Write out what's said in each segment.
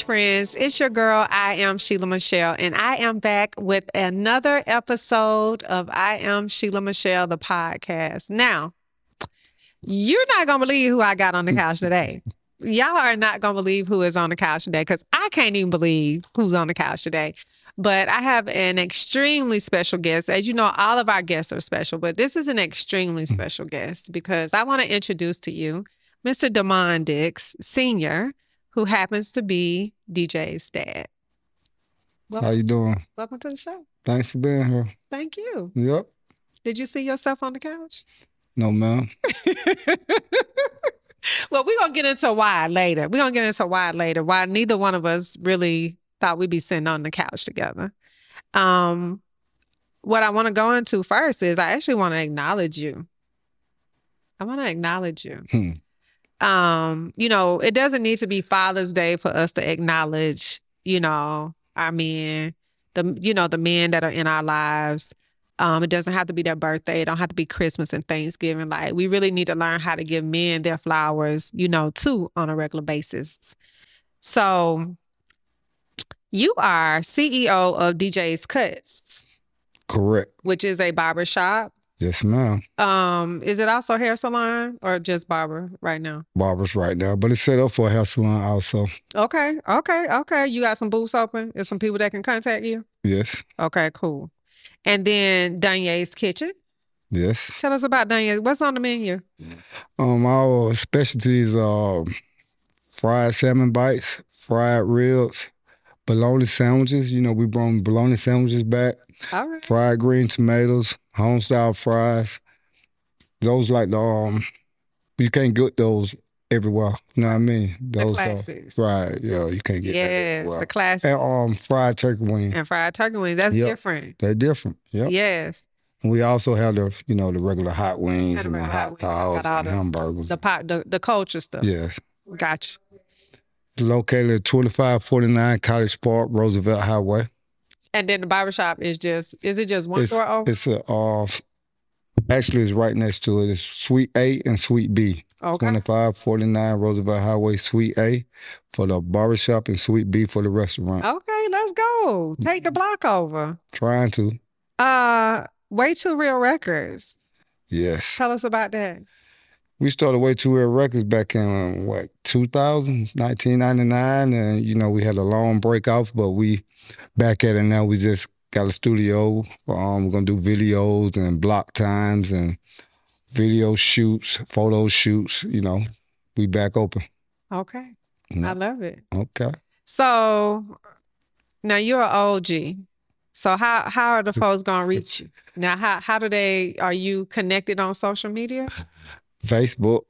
friends? It's your girl, I am Sheila Michelle, and I am back with another episode of I am Sheila Michelle, the podcast. Now, you're not going to believe who I got on the mm. couch today. Y'all are not going to believe who is on the couch today because I can't even believe who's on the couch today. But I have an extremely special guest. As you know, all of our guests are special, but this is an extremely mm. special guest because I want to introduce to you Mr. Damon Dix, Sr., who happens to be DJ's dad. How you doing? Welcome to the show. Thanks for being here. Thank you. Yep. Did you see yourself on the couch? No, ma'am. well, we're gonna get into why later. We're gonna get into why later. Why neither one of us really thought we'd be sitting on the couch together. Um, what I want to go into first is I actually want to acknowledge you. I want to acknowledge you. Hmm. Um, you know, it doesn't need to be Father's Day for us to acknowledge, you know, our men, the you know, the men that are in our lives. Um, it doesn't have to be their birthday. It don't have to be Christmas and Thanksgiving. Like we really need to learn how to give men their flowers, you know, too, on a regular basis. So you are CEO of DJ's Cuts, Correct. which is a barber shop. Yes, ma'am. Um, is it also hair salon or just barber right now? Barbers right now, but it's set up for a hair salon also. Okay, okay, okay. You got some booths open? Is some people that can contact you? Yes. Okay, cool. And then Danier's Kitchen. Yes. Tell us about Danier. What's on the menu? Um, our specialties are fried salmon bites, fried ribs, bologna sandwiches. You know, we brought bologna sandwiches back, All right. fried green tomatoes, home style fries. Those like the um, you can't get those everywhere. You know what I mean? The Those are classics. right. Yeah, you can't get that Yes, the classic And um, fried turkey wing. and fried turkey wings. That's Yep. different. They're different. Yep. Yes. And we also have the, you know, the regular hot wings And the and the regular hot hot dogs and the- hamburgers. The pop the, the culture stuff. yeah. Gotcha. Located at 2549 College Park, Roosevelt Highway. And then the barbershop is just is it just one It's, door open? it's a, uh, actually, it's right next to it. It's Suite A and Suite B. Okay. 2549 Roosevelt Highway, Suite A for the barbershop and Suite B for the restaurant. Okay, let's go. Take the block over. Trying to. Uh Way Too Real Records. Yes. Tell us about that. We started Way Too Real Records back in, what, 2000, 1999. And, you know, we had a long break off, but we back at it now. We just got a studio. Um, we're going to do videos and block times and video shoots, photo shoots. You know, we back open. Okay. Yeah. I love it. Okay. So now you're an OG. So how how are the folks gonna reach you? Now how how do they are you connected on social media? Facebook.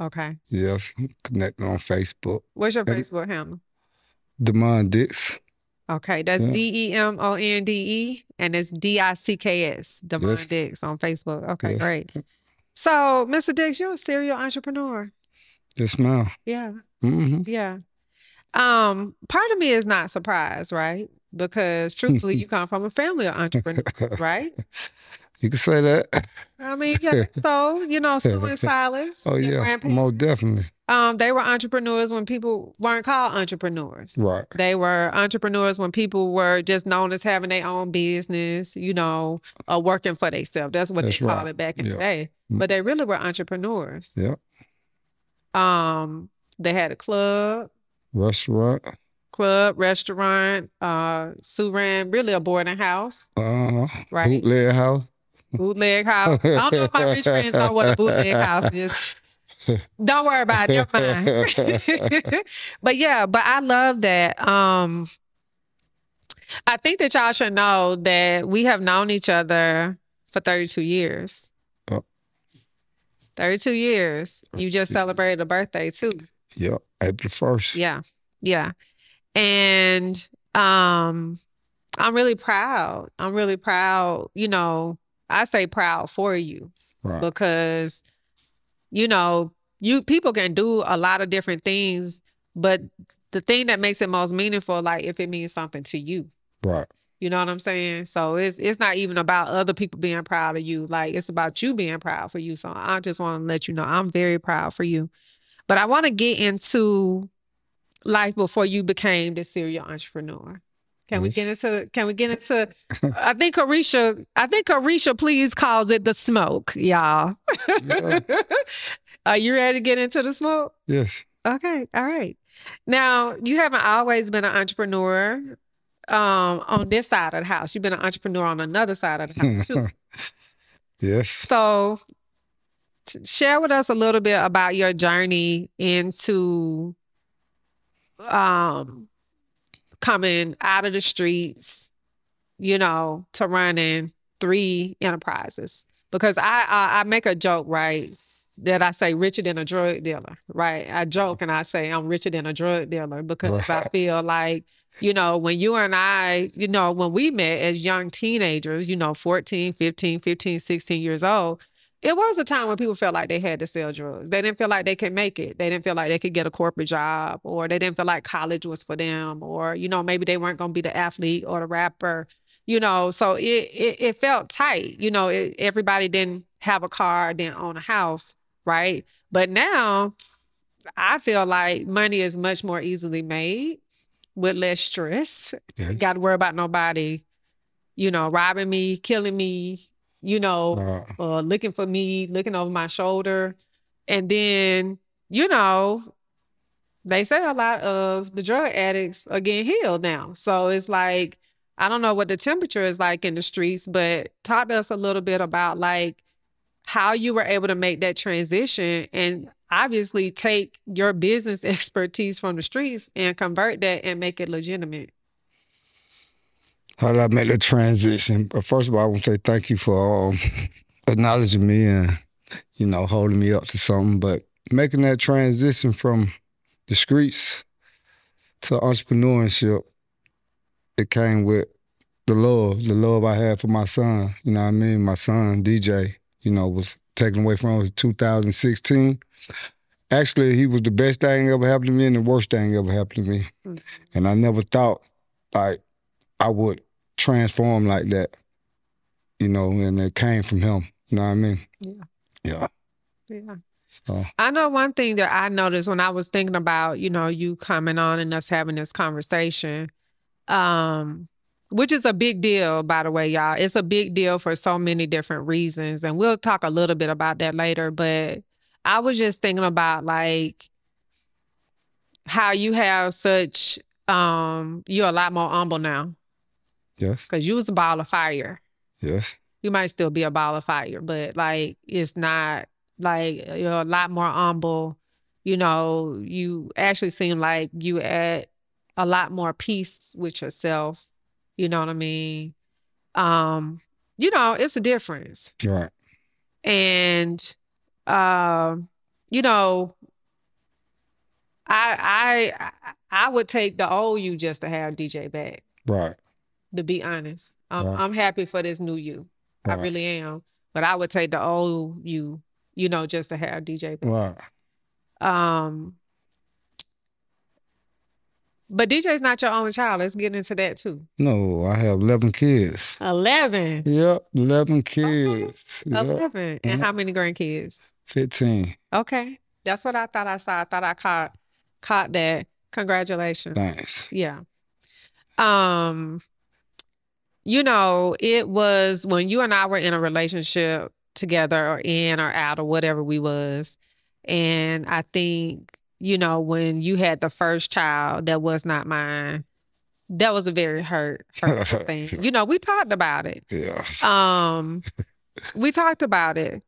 Okay. Yes. Connected on Facebook. What's your And- Facebook handle? Demond Dix. Okay, that's Yeah. D E M O N D E and it's D I C K S. Demond Yes. Dix on Facebook. Okay, Yes. great. So, Mr. Dix, you're a serial entrepreneur. Yes, ma'am. Yeah, hmm yeah. Um, part of me is not surprised, right? Because truthfully, you come from a family of entrepreneurs, right? You can say that. I mean, yeah. So, you know, Sue and Silas. Oh, yeah. Most definitely. Um, they were entrepreneurs when people weren't called entrepreneurs. Right. They were entrepreneurs when people were just known as having their own business, you know, or working for themselves. That's what That's they called right. it back in the day. Mm. But they really were entrepreneurs. Yep. Um, they had a club, Restaurant. club, restaurant. Uh, Sue ran really a boarding house, Uh-huh. right? Bootleg house. Bootleg house. I don't know if my rich friends know what a bootleg house is. Don't worry about it. Never mind. but yeah, but I love that. Um, I think that y'all should know that we have known each other for 32 years. Oh. 32 years. You just celebrated a birthday too. Yep. April 1st. Yeah. Yeah. And um I'm really proud. I'm really proud, you know, I say proud for you Right. because you know, you people can do a lot of different things, but the thing that makes it most meaningful like if it means something to you. Right. You know what I'm saying? So it's it's not even about other people being proud of you. Like it's about you being proud for you. So I just want to let you know I'm very proud for you. But I want to get into life before you became the serial entrepreneur? Can we get into can we get into I think Carisha I think Carisha please calls it the smoke, y'all. Yeah. Are you ready to get into the smoke? Yes. Okay, all right. Now you haven't always been an entrepreneur um on this side of the house. You've been an entrepreneur on another side of the house too. yes. So, share with us a little bit about your journey into um coming out of the streets, you know, to running three enterprises. Because I I, I make a joke, right? That I say richer than a drug dealer, right? I joke and I say I'm richer than a drug dealer because I feel like you know, when you and I, you know, when we met as young teenagers, you know, 14, 15, 15, 16 years old, it was a time when people felt like they had to sell drugs. They didn't feel like they could make it. They didn't feel like they could get a corporate job or they didn't feel like college was for them or, you know, maybe they weren't going to be the athlete or the rapper, you know, so it, it, it felt tight. You know, it, everybody didn't have a car, didn't own a house, right? But now I feel like money is much more easily made with less stress. Yes. Got to worry about nobody, you know, robbing me, killing me, you know, Uh, or looking for me, looking over my shoulder. And then, you know, they say a lot of the drug addicts are getting healed now. So it's like, I don't know what the temperature is like in the streets, but talk to us a little bit about like how you were able to make that transition and obviously take your business expertise from the streets and convert that and make it legitimate. How did I make the transition? But first of all, I want to say thank you for um, acknowledging me and, you know, holding me up to something. But making that transition from the streets to entrepreneurship, it came with the love, the love I had for my son. You know what I mean? My son, DJ, you know, was taken away from us in 2016. Actually, he was the best thing ever happened to me and the worst thing ever happened to me. Mhm. And I never thought like I would transform like that. You know, and it came from him. You know what I mean? Yeah. Yeah. Yeah. So I know one thing that I noticed when I was thinking about, you know, you coming on and us having this conversation, um, which is a big deal, by the way, y'all. It's a big deal for so many different reasons. And we'll talk a little bit about that later. But I was just thinking about like how you have such um you're a lot more humble now. Yes, Because you was a ball of fire. yes, you might still be a ball of fire, but like it's not like you're a lot more humble. You know, you actually seem like you at a lot more peace with yourself. You know what I mean? Um, you know, it's a difference. right. And um, you know, I I I would take the old you just to have DJ back, Right. To be honest. I'm Right. I'm happy for this new you. I really am. But I would take the old you, you know, just to have DJ back. Right. Um but DJ's not your only child. Let's get into that too. No, I have 11 kids. Eleven. Yep, 11 kids. Yep, Eleven. And Mhm. how many grandkids? 15. Okay. That's what I thought I saw. I thought I caught caught that. Congratulations. Thanks. Yeah. Um, you know, it was when you and I were in a relationship together or in or out or whatever we was. And I think, you know, when you had the first child that was not mine, that was a very hurt, hurtful thing. You know, we talked about it. Yeah. Um, we talked about it,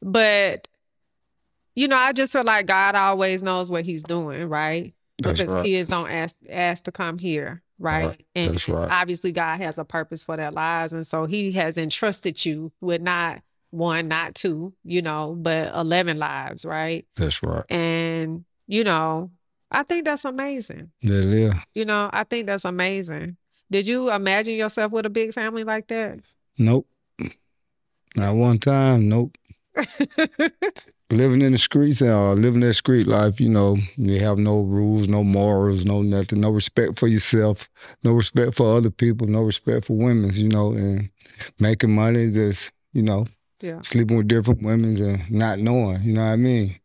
but you know, I just feel like God always knows what He's doing, right? That's because right. kids don't ask ask to come here, right? Right. And That's right. obviously, God has a purpose for their lives, and so He has entrusted you with not one, not two, you know, but eleven lives, right? That's right. And you know, I think that's amazing. Yeah, yeah. You know, I think that's amazing. Did you imagine yourself with a big family like that? Nope. Not one time. Nope. Living in the streets or uh, living that street life, you know, you have no rules, no morals, no nothing, no respect for yourself, no respect for other people, no respect for women, you know, and making money, just, you know, yeah. sleeping with different women and not knowing, you know what I mean?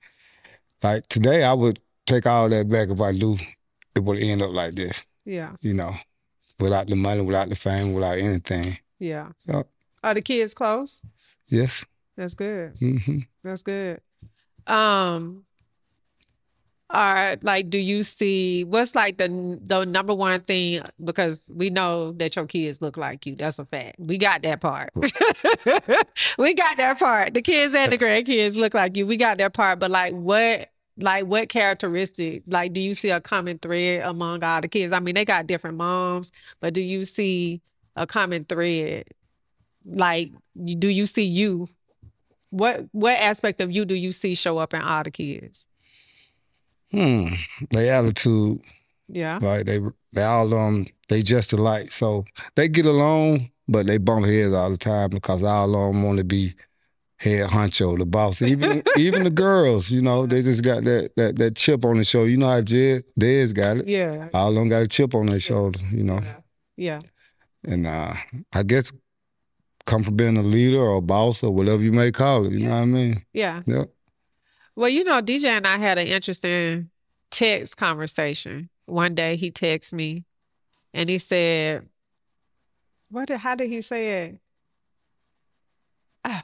Like today, I would take all that back if I do, it would end up like this. Yeah. You know, without the money, without the fame, without anything. Yeah. Yep. Are the kids close? Yes. That's good. hmm That's good. Um all right, like do you see what's like the the number one thing because we know that your kids look like you. That's a fact. We got that part. we got that part. The kids and the grandkids look like you. We got that part, but like what like what characteristic like do you see a common thread among all the kids? I mean, they got different moms, but do you see a common thread? Like do you see you what what aspect of you do you see show up in all the kids? Hmm. Their attitude, Yeah. like they they all um they just alike. So they get along, but they bump heads all the time because all of them want to be head honcho, the boss. Even even the girls, you know, they just got that that that chip on the shoulder. You know how Jed Dez got it. Yeah. All of them got a chip on their shoulder, you know. Yeah. And uh I guess come from being a leader or a boss or whatever you may call it. You know what I mean? Yeah. Yeah. Well, you know, DJ and I had an interesting text conversation. One day he texted me and he said, What did how did he say it? Ah,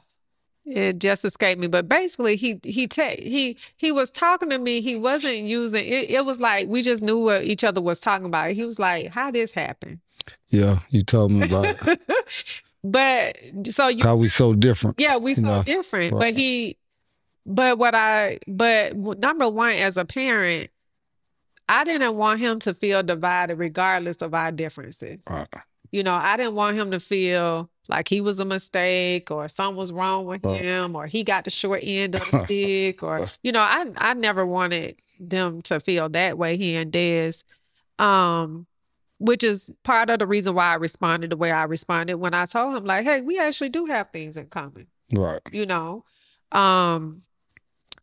it just escaped me. But basically he he te- he he was talking to me. He wasn't using it, it was like we just knew what each other was talking about. He was like, How this happen? Yeah, you told me about it. but so you Cause we so different. Yeah, we so know, different. But he, but what I, but number one, as a parent, I didn't want him to feel divided regardless of our differences. Right. You know, I didn't want him to feel like he was a mistake or something was wrong with Right. him or he got the short end of the stick or, you know, I, I never wanted them to feel that way, he and Des. Um, which is part of the reason why I responded the way I responded when I told him, like, hey, we actually do have things in common Right. you know um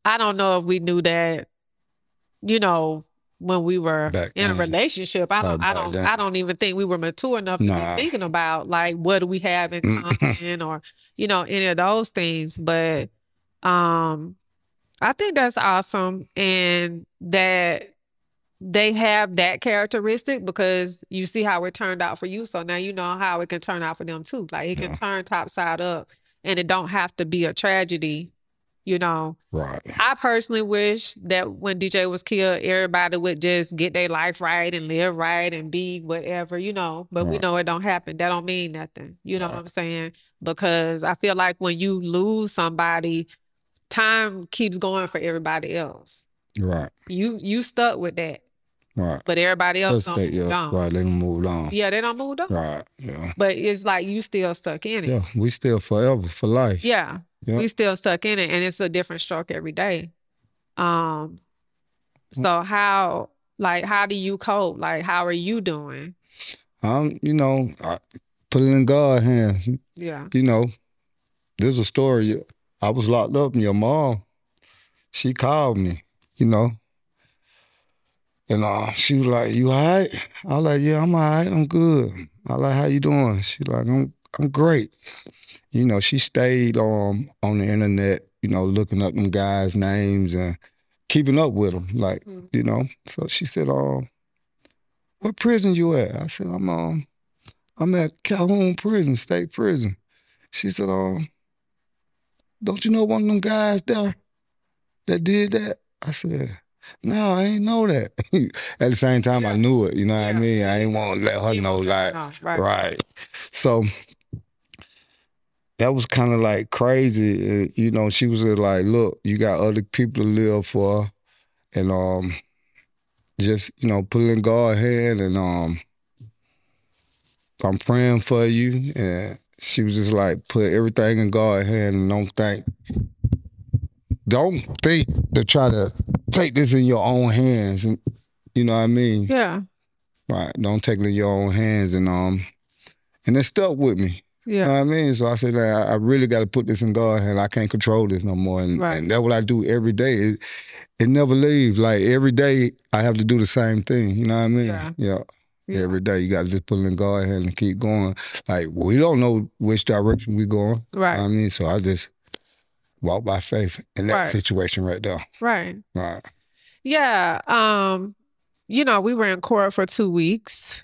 i don't know if we knew that you know when we were Back in a relationship i don't i don't then. i don't even think we were mature enough to be thinking about like what do we have in Mm. common or you know any of those things but um i think that's awesome and that they have that characteristic because you see how it turned out for you. So now you know how it can turn out for them too. Like it can Yeah. turn top side up and it don't have to be a tragedy you know? Right. i personally wish that when dj was killed everybody would just get their life right and live right and be whatever you know? But we know it don't happen. That don't mean nothing. You know what i'm saying? Because i feel like when you lose somebody time keeps going for everybody else. Right. you you stuck with that Right. but everybody else don't move yeah. on. Right. They done moved on. Yeah, they don't move on. Right. Yeah. But it's like you still stuck in it. Yeah. We still forever for life. Yeah. We still stuck in it and it's a different stroke every day. Um so how like how do you cope? Like how are you doing? Um, you know, I put it in God's hands. Yeah. You know, there's a story. I was locked up, and your mom, she called me. You know, and uh, she was like, "You all right?" I was like, "Yeah, I'm all right. I'm good." I like, "How you doing?" She like, "I'm I'm great." You know, she stayed um on the internet. You know, looking up them guys' names and keeping up with them. Like, Mm. you know. So she said, "Um, what prison you at?" I said, "I'm um, I'm at Calhoun Prison, State Prison." She said, "Um, don't you know one of them guys there that did that?" I said, "No, I ain't know that." At the same time, I knew it. You know what I mean? I ain't want to let her know, like, know, right. right. So that was kind of like crazy. You know, she was like, "Look, you got other people to live for, and um, just you know, put it in God's hand, and um, I'm praying for you." And she was just like, "Put everything in God's hand, and don't think, don't think to try to take this in your own hands." And you know what I mean? Yeah. Right. Don't take it in your own hands, and um, and it stuck with me. You know Yeah. what I mean? So I said, like, I really got to put this in God's hand. I can't control this no more. And, Right. and that's what I do every day. It, it never leaves. Like every day, I have to do the same thing. You know what I mean? Yeah. Yeah. Yeah. Every day, you got to just put it in God's hand and keep going. Like we don't know which direction we going. You know Right. what I mean? So I just walk by faith in that Right. situation right there. Right. Right. Yeah. Um, you know, we were in court for two weeks.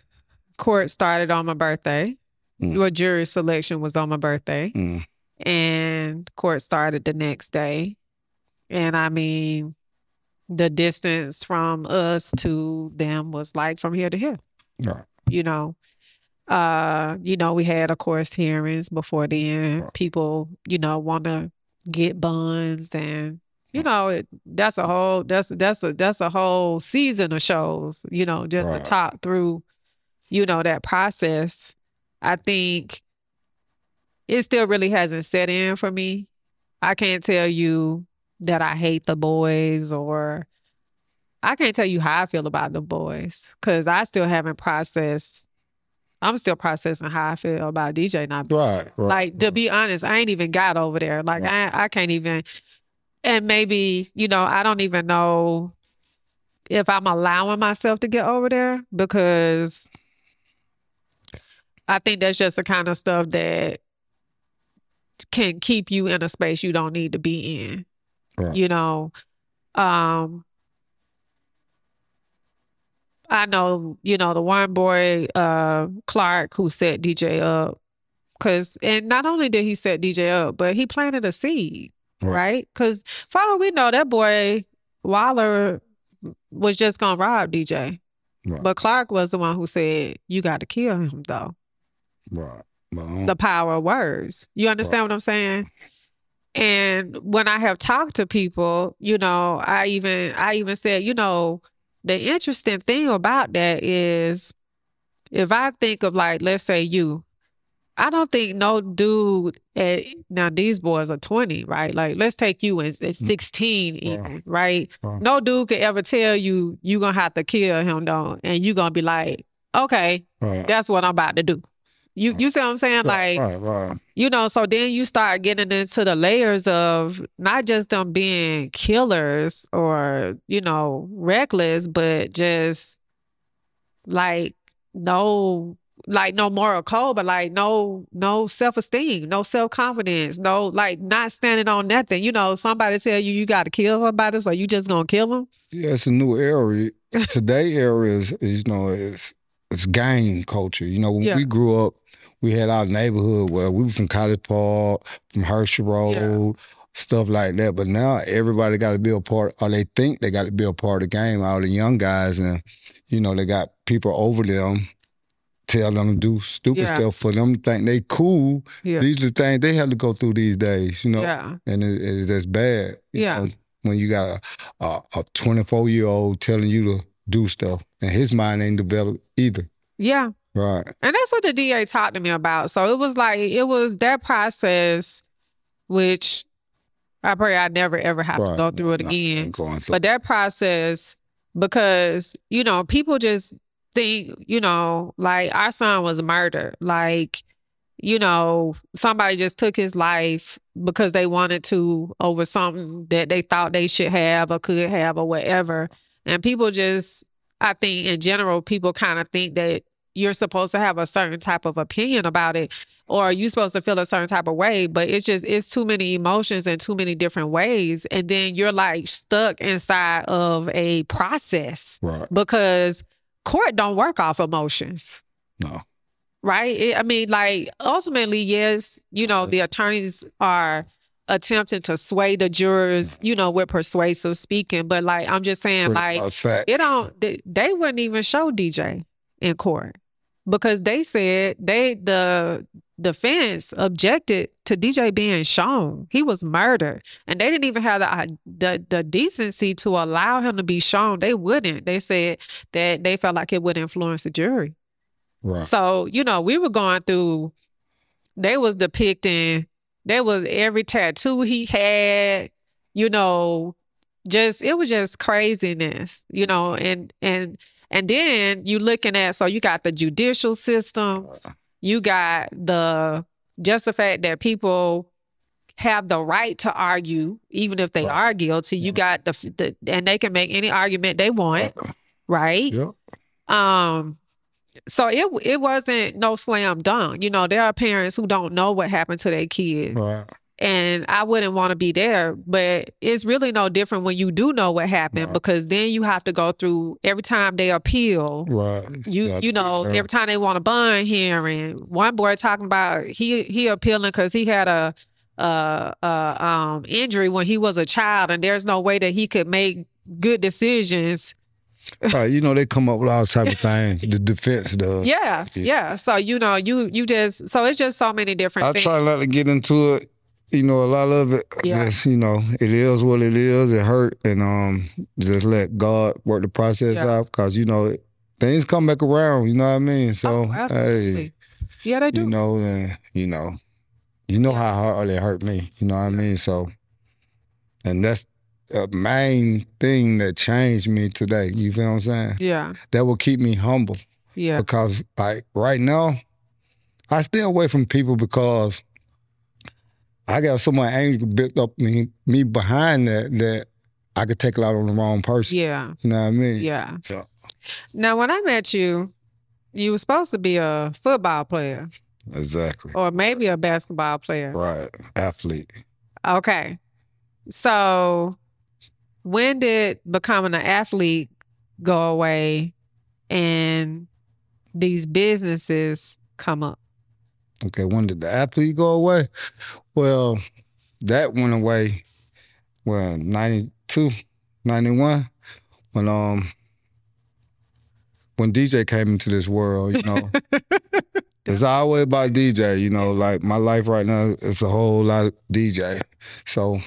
Court started on my birthday. Mm. Well, jury selection was on my birthday. Mm. And court started the next day. And I mean, the distance from us to them was like from here to here, Right. you know. Uh, you know, we had of course hearings before then. Right. People, you know, want to get buns and you know, it, that's a whole that's that's a that's a whole season of shows, you know, just Right. to talk through, you know, that process. I think it still really hasn't set in for me. I can't tell you that I hate the boys or I can't tell you how I feel about the boys because I still haven't processed. I'm still processing how I feel about DJ not Right. Right. like to be honest, I ain't even got over there. Like I I can't even and maybe, you know, I don't even know if I'm allowing myself to get over there because I think that's just the kind of stuff that can keep you in a space you don't need to be in. Right. You know, um I know, you know, the one boy, uh, Clark, who set DJ up, cause, and not only did he set DJ up, but he planted a seed, Right. right? Cause for all we know, that boy Waller was just gonna rob DJ, Right. but Clark was the one who said, "You got to kill him, though." Right. Um, the power of words. You understand what I'm saying? And when I have talked to people, you know, I even I even said, you know, the interesting thing about that is if I think of like let's say you, I don't think no dude at now these boys are 20, right? Like let's take you at, at mm. 16 even, right? Wow. No dude could ever tell you you gonna have to kill him though, and you gonna be like, okay, right. that's what I'm about to do. You you see what I'm saying? Like Right. Right. you know, so then you start getting into the layers of not just them being killers or, you know, reckless, but just like no like no moral code, but like no no self esteem, no self confidence, no like not standing on nothing. You know, somebody tell you you got to kill somebody, so you just gonna kill them. Yeah, it's a new era. Today era is, is you know is it's gang culture. You know, when Yeah. we grew up, we had our neighborhood where we were from College Park, from Hershey Road, stuff like that. But now everybody got to be a part, or they think they got to be a part of the game. All the young guys, and you know, they got people over them. Tell them to do stupid Yeah. stuff for them to think they cool. Yeah, These are the things they have to go through these days, you know. yeah, and it, it's just bad. Yeah. know, when you got a a, a 24 year old telling you to do stuff, and his mind ain't developed either. yeah. Right. And that's what the DA talked to me about. So it was like it was that process, which I pray I never ever have to go through it again. Through. But that process, because you know, people just think, you know, like our son was murdered, like you know, somebody just took his life because they wanted to over something that they thought they should have or could have or whatever. And people just, I think in general, people kind of think that you're supposed to have a certain type of opinion about it or you're supposed to feel a certain type of way but it's just it's too many emotions and too many different ways and then you're like stuck inside of a process right. because court don't work off emotions No. right It- i mean like ultimately yes you know the attorneys are attempting to sway the jurors you know with persuasive speaking but like i'm just saying Pretty like it don't they, they wouldn't even show DJ in court because they said they the defense objected to DJ being shown. He was murdered. And they didn't even have the uh, the, the decency to allow him to be shown. They wouldn't. They said that they felt like it would influence the jury. Right. So, you know, we were going through they was depicting there was every tattoo he had, you know, just it was just craziness, you know, and and and then you looking at so you got the judicial system, you got the just the fact that people have the right to argue even if they Right. are guilty. You got the, the and they can make any argument they want, right? Yep. Um, so it it wasn't no slam dunk. You know, there are parents who don't know what happened to their kids, Right. and I wouldn't want to be there. But it's really no different when you do know what happened Right. because then you have to go through every time they appeal. Right. You you know every time they want a bond hearing. One boy talking about he he appealing because he had a uh uh um injury when he was a child and there's no way that he could make good decisions. You know they come up with all type of things. The defense does. Yeah, Yeah. yeah. So you know you you just so it's just so many different I things. try not to get into it. You know, a lot of it. Yeah. Just you know, it is what it is. It hurt, and um, just let God work the process Yeah. out. Cause you know, things come back around. You know what I mean? So Oh, hey, yeah, they do. you know, and you know, you know how hard it hurt me. You know what I mean? So, and that's the main thing that changed me today. You feel what I'm saying? yeah, That will keep me humble yeah, because like right now, I stay away from people because I got so much anger built up me me behind that that I could take it out on the wrong person. yeah, You know what I mean? yeah. So, Now, when I met you, you were supposed to be a football player exactly. or maybe a basketball player. Right. Athlete. Okay. So, when did becoming an athlete go away and these businesses come up? Okay, when did the athlete go away? Well, that went away well 92, 91, when um when DJ came into this world, you know. it's always about DJ, you know, like my life right now is a whole lot of DJ. So,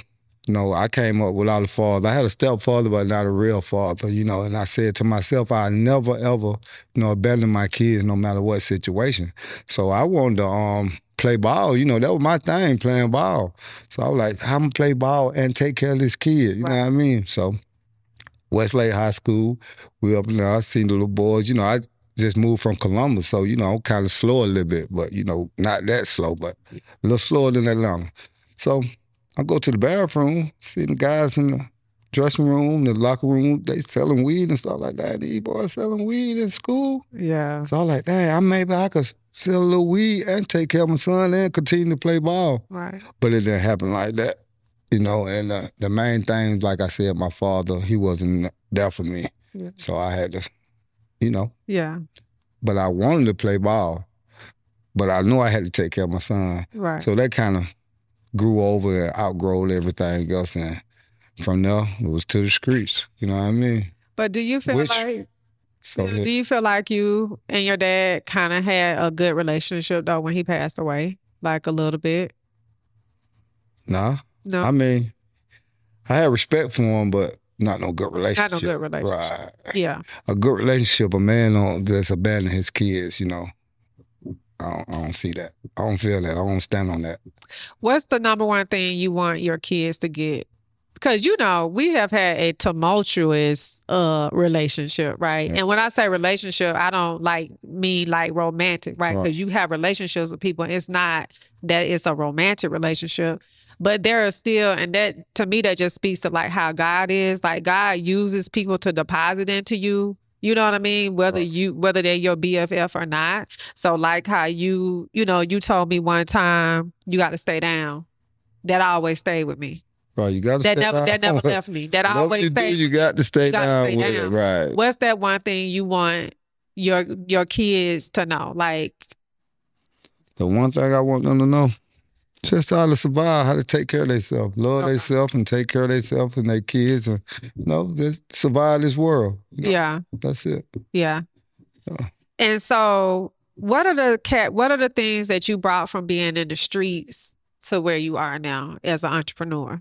you know, I came up without a father. I had a stepfather, but not a real father, you know, and I said to myself, I never ever, you know, abandon my kids no matter what situation. So I wanted to um play ball. You know, that was my thing, playing ball. So I was like, I'm gonna play ball and take care of this kid. You know what I mean? So Westlake High School, we up there. I seen the little boys. You know, I just moved from Columbus, so you know, I'm kind of slow a little bit, but you know, not that slow, but a little slower than Atlanta. So I go to the bathroom, seeing guys in the dressing room, the locker room, they selling weed and stuff like that. These boys selling weed in school. Yeah. So I was like, dang, I maybe I could sell a little weed and take care of my son and continue to play ball. Right. But it didn't happen like that, you know. And uh, the main thing, like I said, my father, he wasn't there for me. Yeah. So I had to, you know, Yeah. but I wanted to play ball. But I knew I had to take care of my son. Right. So that kind of grew over and outgrowed everything else. And from there, it was to the streets. You know what I mean? but do you feel Which- like So do you feel like you and your dad kind of had a good relationship though when he passed away? Like a little bit? nah. No. I mean, I had respect for him, but not no good relationship. Not no good relationship. Right. yeah. A good relationship, a man don't just abandon his kids, you know. I don't, I don't see that. I don't feel that. I don't stand on that. What's the number one thing you want your kids to get? Because you know we have had a tumultuous uh relationship, right? Yeah. And when I say relationship, I don't like mean like romantic, right? Right. Because you have relationships with people. It's not that it's a romantic relationship, but there are still, and that to me that just speaks to like how God is. Like God uses people to deposit into you. You know what I mean? Whether Right. you whether they're your BFF or not. So like how you, you know, you told me one time you got to stay down. That always stayed with me. Right, you got to That stay never down. that never left me. That Whatever always you do, stayed. you got to stay down stay with down. it. Right. What's that one thing you want your your kids to know? Like The one thing I want them to know, just how to survive, how to take care of themselves, love Okay. themselves and take care of themselves and their kids and, you know, just survive this world. You know, yeah, That's it. yeah. Yeah. And so what are the cat what are the things that you brought from being in the streets to where you are now as an entrepreneur?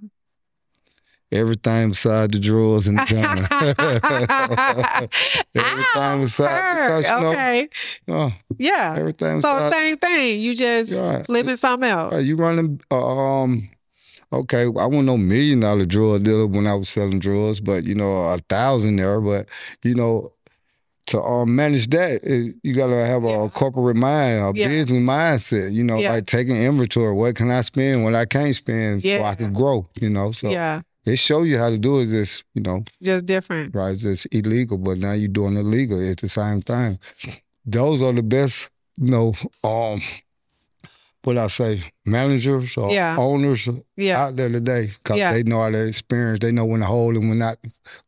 Everything beside the drawers and the gun. everything Ow, beside, because, you know, okay. uh, Yeah. everything So beside. same thing. You just Right. flipping something else. Uh, you running, uh, um, okay, I wasn't no million dollar drug dealer when I was selling drugs, but you know, a thousand there. But you know, to um, manage that, it, you got to have Yeah. a corporate mind, a Yeah. business mindset. You know, Yeah. like taking inventory. What can I spend? What I can't spend, so I can grow. You know, so yeah. It show you how to do it. Just you know, Just different. right? It's just illegal, but now you're doing it legal. It's the same thing. Those are the best, you know, um, what I say, managers or Yeah. owners Yeah. out there today, cause Yeah. they know how to experience. They know when to hold and when not.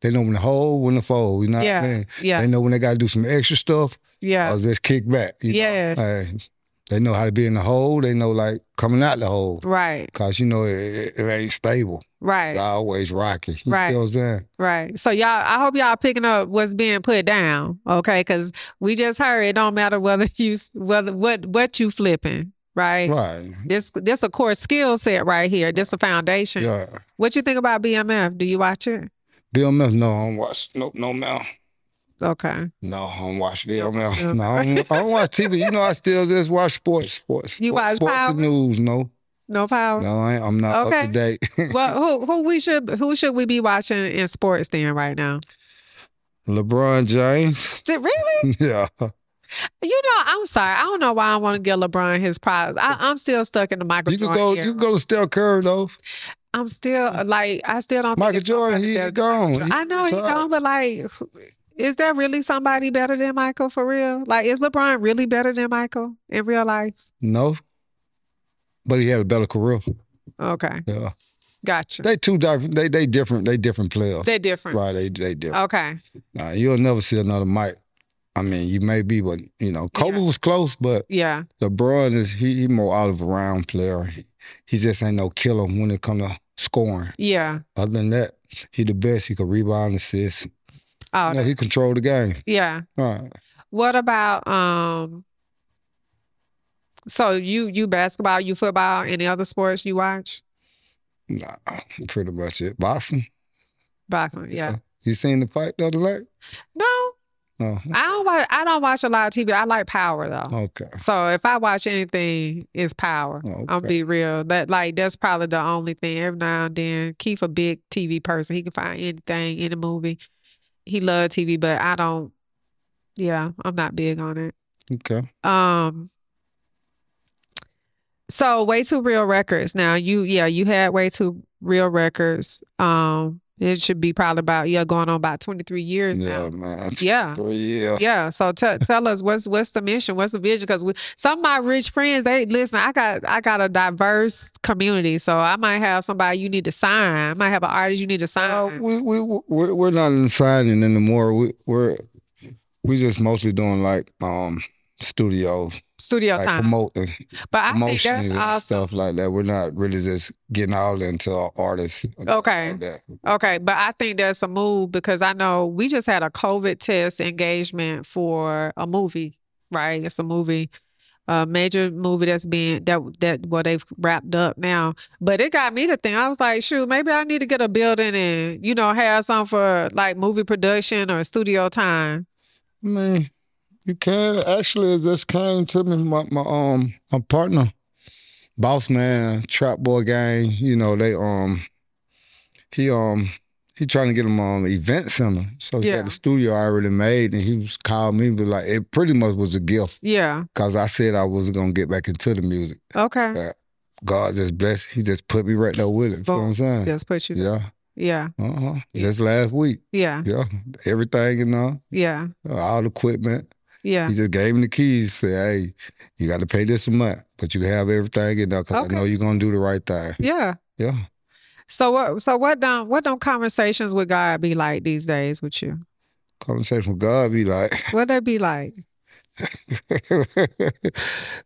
They know when to hold, when to fold. You know Yeah. what I mean? Yeah. They know when they got to do some extra stuff Yeah. or just kick back. you know? Yeah. Hey, they know how to be in the hole. They know like coming out the hole. Right. Cause you know it, it, ain't stable. Right. It's always rocky. You Right. feel what I'm saying? Right. So y'all, I hope y'all picking up what's being put down. Okay. Because we just heard it don't matter whether you whether what what you flipping. Right. Right. This this a core skill set right here. This a foundation. Yeah. What you think about BMF? Do you watch it? BMF, no, I don't watch. No, no, man. Okay. No, I don't watch Yeah. BMF. No, I don't, I don't watch TV. You know, I still just watch sports. Sports. You sports, watch sports Power? and news. No, No power. no, I I'm not Okay. up to date. Well, who who we should who should we be watching in sports then right now? LeBron James. Really? yeah. You know, I'm sorry. I don't know why I want to give LeBron his prize. I, I'm still stuck in the Michael You can Jordan go. era. You can go to Steph Curry though. I'm still like I still don't. think Michael Jordan, he better than gone. He I know he's gone, but like, is there really somebody better than Michael for real? Like, is LeBron really better than Michael in real life? No, but he had a better career. Okay, Yeah, gotcha. they two different. They they different. They different players. They're different. Right. They they different. Okay. Nah, you'll never see another Mike. I mean, you may be, but you know, Kobe Yeah. was close, but Yeah. LeBron is he, he more out of around player. He just ain't no killer when it come to scoring. Yeah. Other than that, he the best. He could rebound, assist. Oh, know, he controlled the game. yeah. Right. What about um? So you you basketball, you football, any other sports you watch? Nah, pretty much it. Boxing. Boxing. Yeah. You seen the fight the other night? No, No. I don't watch. I don't watch a lot of TV. I like Power though. Okay. So if I watch anything, it's Power. Okay. I'll be real. That like that's probably the only thing. Every now and then, Keith a big TV person. He can find anything in a movie. He loved TV, but I don't. Yeah, I'm not big on it. Okay. Um. So way too real records. Now you, yeah, you had way too real records. Um, it should be probably about yeah, going on about 23 years Yeah, now. man. Yeah. Three years. Yeah. So tell tell us what's what's the mission? What's the vision? Because some of my rich friends, they listen. I got I got a diverse community, so I might have somebody you need to sign. I might have an artist you need to Uh, sign. we we we're, we're not in signing anymore. We we're we just mostly doing like um studios, Studio like time. promoting, But I think that's awesome. stuff like that. We're not really just getting all into artists. Okay. Like. Okay, but I think that's a move because I know we just had a COVID test engagement for a movie, right? It's a movie, a major movie that's being that that well they've wrapped up now. But it got me to think. I was like, shoot, maybe I need to get a building and you know have some for like movie production or studio time. I mean, you can actually. It just came to me. My my um my partner, boss man, trap boy gang. You know they um he um he trying to get him on event center. So he Yeah. got the studio already made, and he was called me, but like it pretty much was a gift Yeah. because I said I was gonna get back into the music. Okay. Yeah. God just blessed. He just put me right there with it. You know what I'm saying? Just put you. Yeah. Yeah. Uh huh. Just last week. Yeah. Yeah. Everything you know, Yeah. all the equipment. Yeah. He just gave me the keys. Said, "Hey, you got to pay this a month, but you have everything in there uh, because Okay. I know you're gonna do the right thing." Yeah. Yeah. So what? So what? Don't what? Don't conversations with God be like these days with you? Conversation with God be like, What they be like?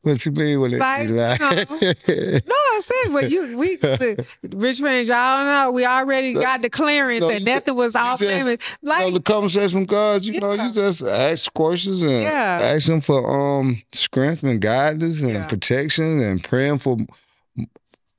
"What you mean? What it Like, you like?" No, I said, well, you we the rich fans, y'all know we already got the clearance No, that nothing was off just- limits. You know, Like, the conversation with God, you know, you just ask questions and Yeah. ask them for um strength and guidance and Yeah. protection and praying for.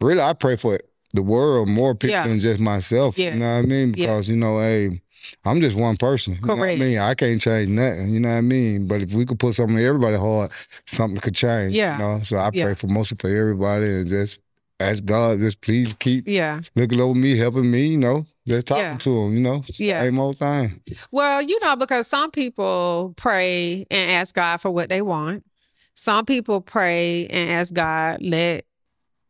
Really, I pray for the world more people Yeah. than just myself. Yeah. You know what I mean? Yeah. Because you know, hey, I'm just one person. You know what I Correct. mean? I can't change nothing. You know what I mean? But if we could put something in everybody's heart, something could change. Yeah. You know? So I Yeah. pray for mostly for everybody and just ask God, just please keep yeah. looking over me, helping me. You know, just talking Yeah. to him. You know, Yeah. same old thing. Well, you know, because some people pray and ask God for what they want. Some people pray and ask God, let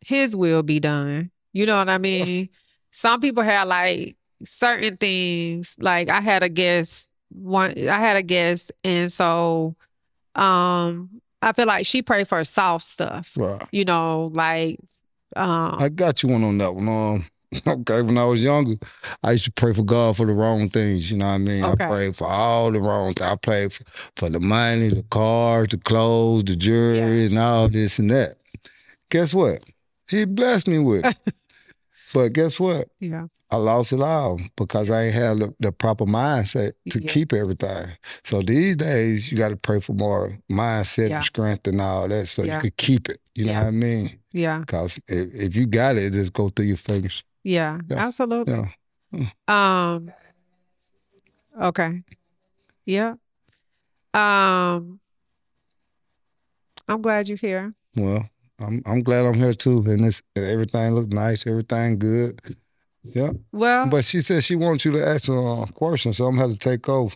his will be done. You know what I mean? Some people have like certain things. Like I had a guest one I had a guest and so um I feel like she prayed for soft stuff. Right. You know, like um I got you one on that one. Um, okay, when I was younger, I used to pray for God for the wrong things. You know what I mean? Okay. I prayed for all the wrong things. I prayed for, for the money, the cars, the clothes, the jewelry, and all this and that. Guess what? He blessed me with it. but guess what? yeah. I lost it all because I ain't had the, the proper mindset to Yeah. keep everything. So these days, you got to pray for more mindset Yeah. and strength and all that so Yeah. you could keep it. You know what I mean? Yeah. Because if, if you got it, it just go through your fingers. Yeah. Absolutely. Yeah. Um okay. Yeah. Um I'm glad you're here. Well, I'm I'm glad I'm here too, and it's and everything looks nice, everything good. Yeah, Well, but she said she wants you to ask her a question, so I'm gonna have to take over.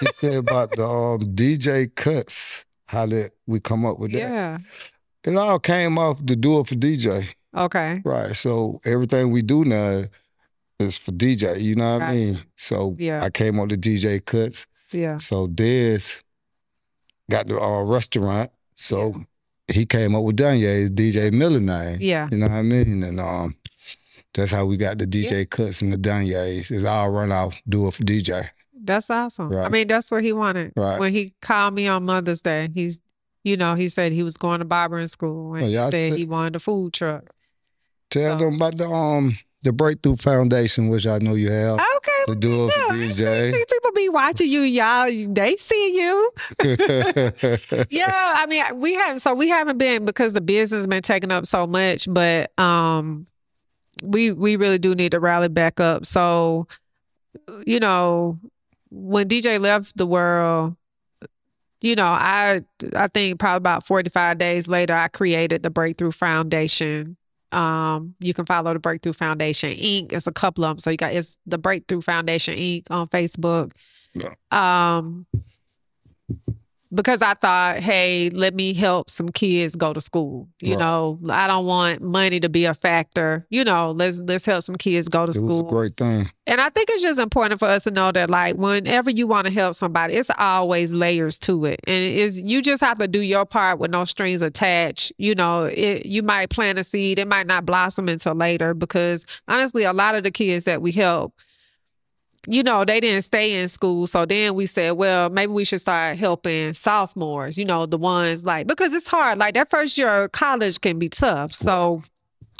She said about the um, DJ cuts, how that we come up with that. yeah. It all came off the do it for DJ, Okay. right? So everything we do now is for DJ. You know what I mean? So Yeah. I came up with DJ cuts. Yeah. So Dez got the uh, restaurant. So he came up with Donnya's DJ Miller name. Yeah. You know what I mean? And um, that's how we got the DJ cuts and the Donnya's. It's all run off, do it for DJ. That's awesome. I mean, that's what he wanted. Right. When he called me on Mother's Day, he's, you know, he said he was going to barbering school and Oh, he said thi- he wanted a food truck. Tell So- them about the um the Breakthrough Foundation, which I know you have. Okay. The do it for yeah, DJ. see people be watching you, y'all. They see you. yeah, I mean, we haven't. So we haven't been because the business been taking up so much, but um, we we really do need to rally back up. So, you know, when DJ left the world, you know, I I think probably about forty five days later, I created the Breakthrough Foundation. Um, you can follow the Breakthrough Foundation Inc. It's a couple of them. So you got it's the Breakthrough Foundation Inc. on Facebook. Um, because I thought, hey, let me help some kids go to school. You Right. know, I don't want money to be a factor. You know, let's let's help some kids go to it was a school. great thing. And I think it's just important for us to know that, like, whenever you want to help somebody, it's always layers to it, and is you just have to do your part with no strings attached. You know, it, you might plant a seed, it might not blossom until later because honestly, a lot of the kids that we help, you know, they didn't stay in school. So then we said, well, maybe we should start helping sophomores. You know, the ones like because it's hard. Like that first year of college can be tough. So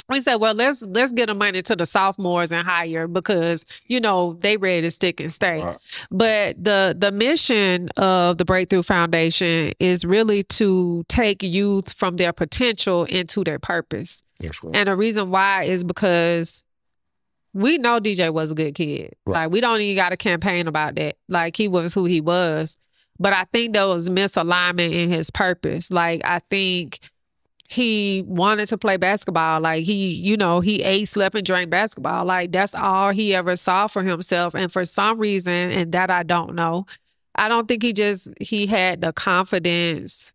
we said, well, let's let's get the money to the sophomores and higher because you know they ready to stick and stay. Right. But the the mission of the Breakthrough Foundation is really to take youth from their potential into their purpose. Right. And the reason why is because we know DJ was a good kid. Right. Like we don't even got a campaign about that. Like he was who he was. But I think there was misalignment in his purpose. Like I think he wanted to play basketball. Like he, you know, he ate, slept, and drank basketball. Like that's all he ever saw for himself. And for some reason, and that I don't know, I don't think he just he had the confidence,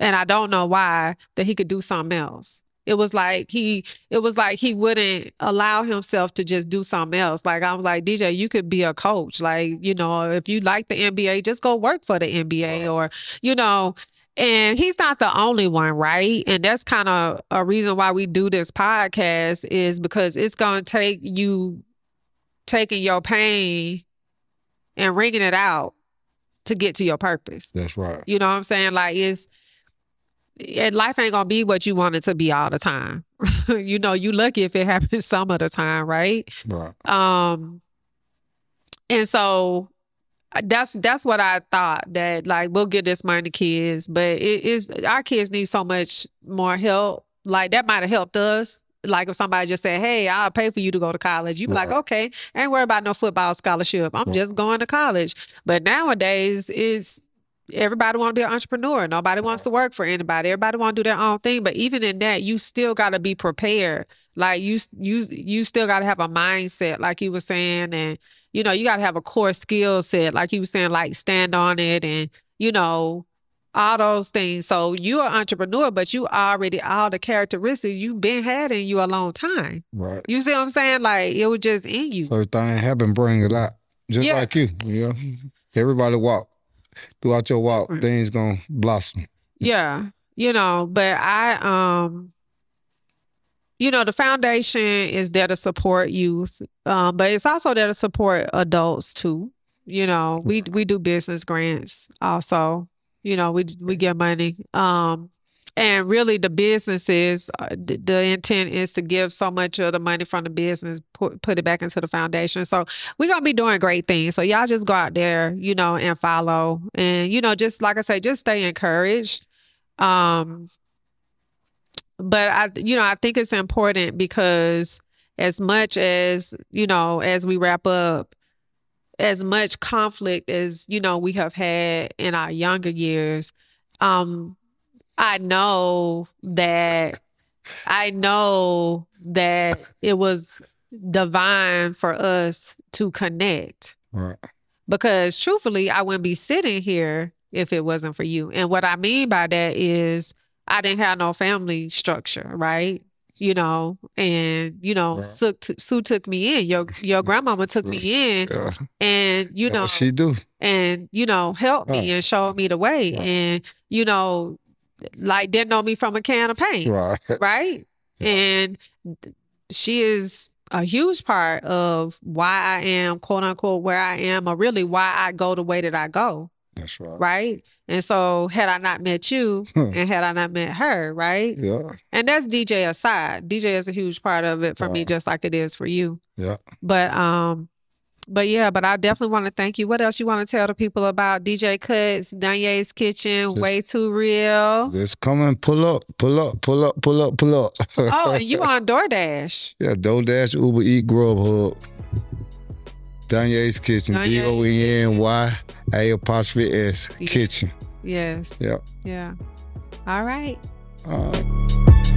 and I don't know why that he could do something else. It was like he, it was like he wouldn't allow himself to just do something else. Like I was like, DJ, you could be a coach. Like you know, if you like the NBA, just go work for the NBA, or you know. And he's not the only one, right? And that's kind of a reason why we do this podcast is because it's going to take you taking your pain and wringing it out to get to your purpose. That's right. You know what I'm saying? Like it's life ain't gonna be what you want it to be all the time. you know, you lucky if it happens some of the time, right? Right. Um and so uh, that's that's what I thought that like we'll get this money to kids, but it is our kids need so much more help. Like that might have helped us. Like if somebody just said, "Hey, I'll pay for you to go to college," you'd be like, Right. "Okay, ain't worry about no football scholarship. I'm Right. just going to college." But nowadays, is everybody want to be an entrepreneur. Nobody wants to work for anybody. Everybody want to do their own thing. But even in that, you still got to be prepared. Like you, you, you still got to have a mindset, like you were saying, and you know, you got to have a core skill set, like you were saying, like stand on it, and you know, all those things. So you're an entrepreneur, but you already all the characteristics you've been had in you a long time. Right. You see what I'm saying? Like it was just in you. So everything happen, bring it out. Just Yeah. like you, you know. Everybody walk. Throughout your walk, Right. things gonna blossom. Yeah. You know, but I um you know, the foundation is there to support youth, um, but it's also there to support adults too. You know, we we do business grants also. You know, we we get money. Um, and really, the businesses, uh, the, the intent is to give so much of the money from the business, put, put it back into the foundation. So we're gonna be doing great things. So y'all just go out there, you know, and follow, and you know, just like I say, just stay encouraged. Um, but I, you know, I think it's important because as much as you know, as we wrap up, as much conflict as you know we have had in our younger years, um, I know that I know that it was divine for us to connect. Right. Because truthfully, I wouldn't be sitting here if it wasn't for you. And what I mean by that is I didn't have no family structure, right? You know, and you know, Right. Sue, t- Sue took me in. Your your grandmama took me in, Yeah. and you know, she do. and you know helped me and showed me the way and you know like didn't know me from a can of paint Right. right Yeah. and she is a huge part of why i am quote unquote where i am or really why i go the way that i go That's right. right and so had i not met you and had i not met her right Yeah. and that's dj aside dj is a huge part of it for me just like it is for you Yeah. but um, but yeah, but I definitely want to thank you. What else you want to tell the people about DJ Cuts, Donnya's Kitchen, Just- Way Too Real? Just come and pull up, pull up, pull up, pull up, pull up. Oh, and you on DoorDash? yeah, DoorDash, Uber Eat, Grubhub. Donnya's Kitchen. D O N N Y A apostrophe S. Kitchen. Yes. Yep. Yeah. All right. All right.